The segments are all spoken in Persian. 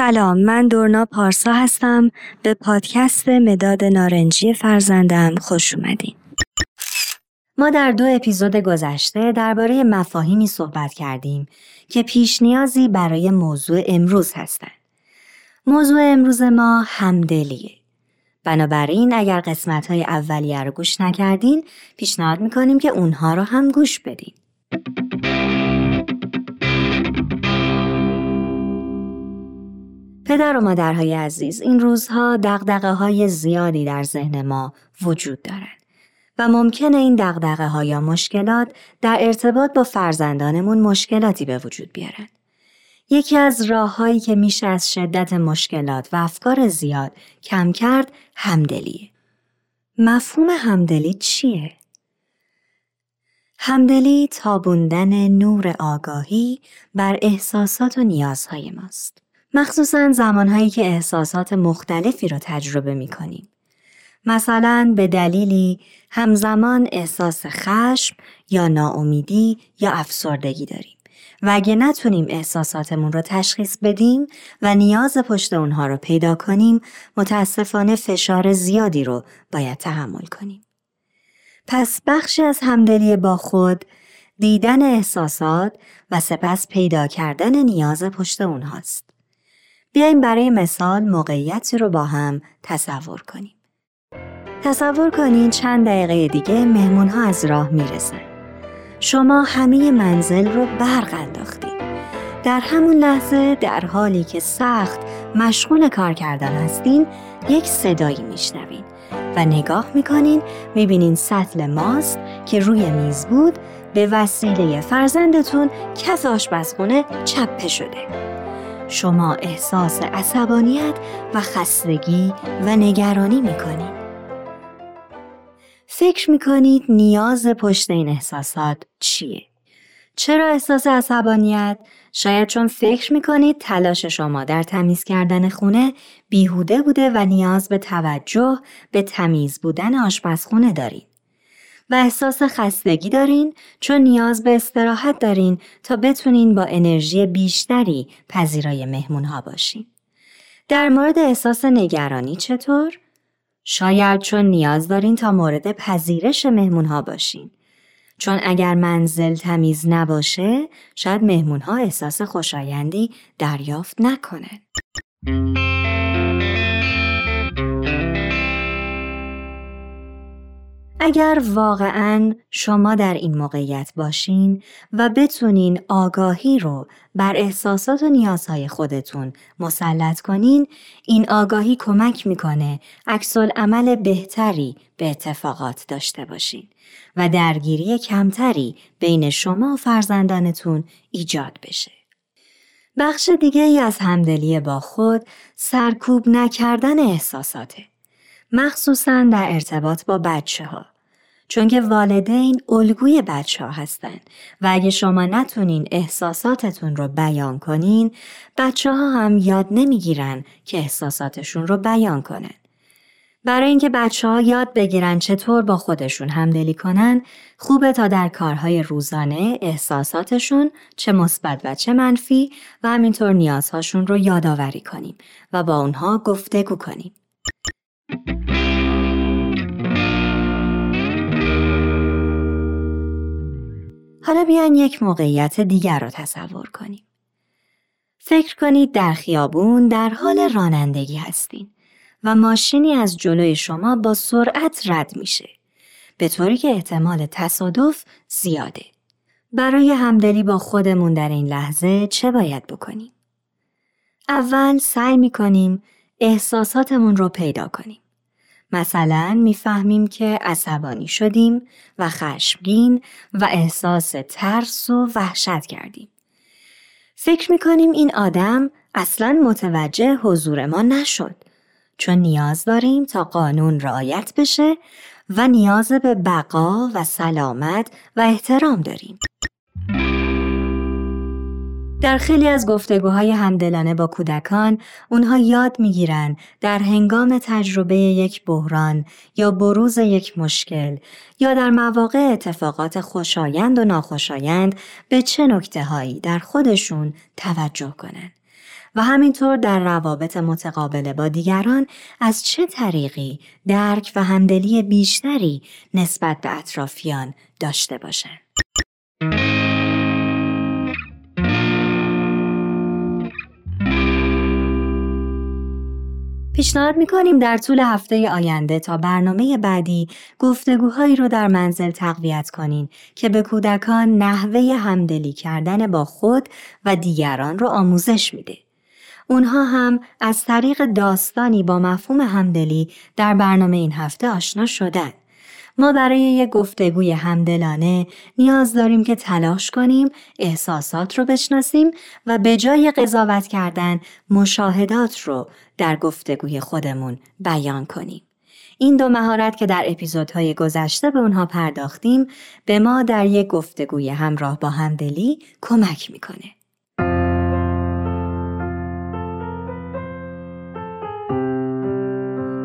سلام من دورنا پارسا هستم به پادکست مداد نارنجی فرزندم خوش اومدین ما در دو اپیزود گذشته درباره مفاهیمی صحبت کردیم که پیش نیازی برای موضوع امروز هستند. موضوع امروز ما همدلیه. بنابراین اگر قسمت های اولیه رو گوش نکردین پیشنهاد می‌کنیم که اونها رو هم گوش بدین. پدر و مادرهای عزیز این روزها دقدقه های زیادی در ذهن ما وجود دارند و ممکنه این دقدقه ها یا مشکلات در ارتباط با فرزندانمون مشکلاتی به وجود بیارن. یکی از راههایی که میشه از شدت مشکلات و افکار زیاد کم کرد همدلیه. مفهوم همدلی چیه؟ همدلی تابوندن نور آگاهی بر احساسات و نیازهای ماست. مخصوصا زمانهایی که احساسات مختلفی رو تجربه می کنیم. مثلا به دلیلی همزمان احساس خشم یا ناامیدی یا افسردگی داریم و اگه نتونیم احساساتمون رو تشخیص بدیم و نیاز پشت اونها رو پیدا کنیم متاسفانه فشار زیادی رو باید تحمل کنیم. پس بخشی از همدلی با خود دیدن احساسات و سپس پیدا کردن نیاز پشت اونهاست. بیایم برای مثال موقعیتی رو با هم تصور کنیم. تصور کنین چند دقیقه دیگه مهمون ها از راه می‌رسن. شما همه منزل رو برق انداختید. در همون لحظه در حالی که سخت مشغول کار کردن هستین یک صدایی میشنوین و نگاه می‌کنین می‌بینین سطل ماست که روی میز بود به وسیله فرزندتون کف آشپزخونه چپه شده. شما احساس عصبانیت و خستگی و نگرانی می‌کنید. فکر می‌کنید نیاز پشت این احساسات چیه؟ چرا احساس عصبانیت؟ شاید چون فکر می‌کنید تلاش شما در تمیز کردن خونه بیهوده بوده و نیاز به توجه به تمیز بودن آشپزخونه دارید. و احساس خستگی دارین چون نیاز به استراحت دارین تا بتونین با انرژی بیشتری پذیرای مهمون ها باشین. در مورد احساس نگرانی چطور؟ شاید چون نیاز دارین تا مورد پذیرش مهمون ها باشین. چون اگر منزل تمیز نباشه شاید مهمون ها احساس خوشایندی دریافت نکنن. اگر واقعا شما در این موقعیت باشین و بتونین آگاهی رو بر احساسات و نیازهای خودتون مسلط کنین این آگاهی کمک می‌کنه عکس عمل بهتری به اتفاقات داشته باشین و درگیری کمتری بین شما و فرزندانتون ایجاد بشه. بخش دیگه ای از همدلی با خود سرکوب نکردن احساساته. مخصوصا در ارتباط با بچه ها. چون که والدین الگوی بچه ها هستن و اگه شما نتونین احساساتتون رو بیان کنین بچه ها هم یاد نمی‌گیرن که احساساتشون رو بیان کنن. برای اینکه بچه ها یاد بگیرن چطور با خودشون همدلی کنن خوبه تا در کارهای روزانه احساساتشون چه مثبت و چه منفی و همینطور نیازهاشون رو یادآوری کنیم و با اونها گفتگو کنیم. حالا بیان یک موقعیت دیگر را تصور کنیم. فکر کنید در خیابون در حال رانندگی هستین و ماشینی از جلوی شما با سرعت رد میشه. به طوری که احتمال تصادف زیاده. برای همدلی با خودمون در این لحظه چه باید بکنیم؟ اول سعی می‌کنیم احساساتمون رو پیدا کنیم. مثلا می‌فهمیم که عصبانی شدیم و خشمگین و احساس ترس و وحشت کردیم. فکر می‌کنیم این آدم اصلا متوجه حضور ما نشد چون نیاز داریم تا قانون رعایت بشه و نیاز به بقا و سلامت و احترام داریم. در خیلی از گفتگوهای همدلانه با کودکان اونها یاد می‌گیرن در هنگام تجربه یک بحران یا بروز یک مشکل یا در مواقع اتفاقات خوشایند و ناخوشایند به چه نکته هایی در خودشون توجه کنند و همینطور در روابط متقابل با دیگران از چه طریقی درک و همدلی بیشتری نسبت به اطرافیان داشته باشند. پیشنهاد می‌کنیم در طول هفته آینده تا برنامه بعدی گفتگوهایی رو در منزل تقویت کنین که به کودکان نحوه همدلی کردن با خود و دیگران رو آموزش میده. اونها هم از طریق داستانی با مفهوم همدلی در برنامه این هفته آشنا شدن. ما برای یک گفتگوی همدلانه نیاز داریم که تلاش کنیم احساسات رو بشناسیم و به جای قضاوت کردن مشاهدات رو در گفتگوی خودمون بیان کنیم. این دو مهارت که در اپیزودهای گذشته به اونها پرداختیم به ما در یک گفتگوی همراه با همدلی کمک می‌کنه.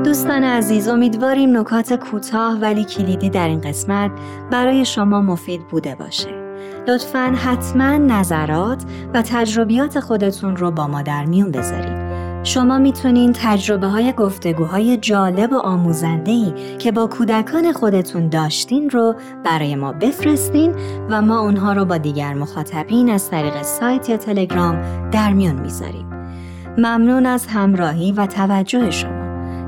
دوستان عزیز امیدواریم نکات کوتاه ولی کلیدی در این قسمت برای شما مفید بوده باشه. لطفا حتما نظرات و تجربیات خودتون رو با ما در میون بذارید. شما می‌تونین تجربه های گفتگوهای جالب و آموزنده که با کودکان خودتون داشتین رو برای ما بفرستین و ما اونها رو با دیگر مخاطبین از طریق سایت یا تلگرام در میون می‌ذاریم. ممنون از همراهی و توجه شما.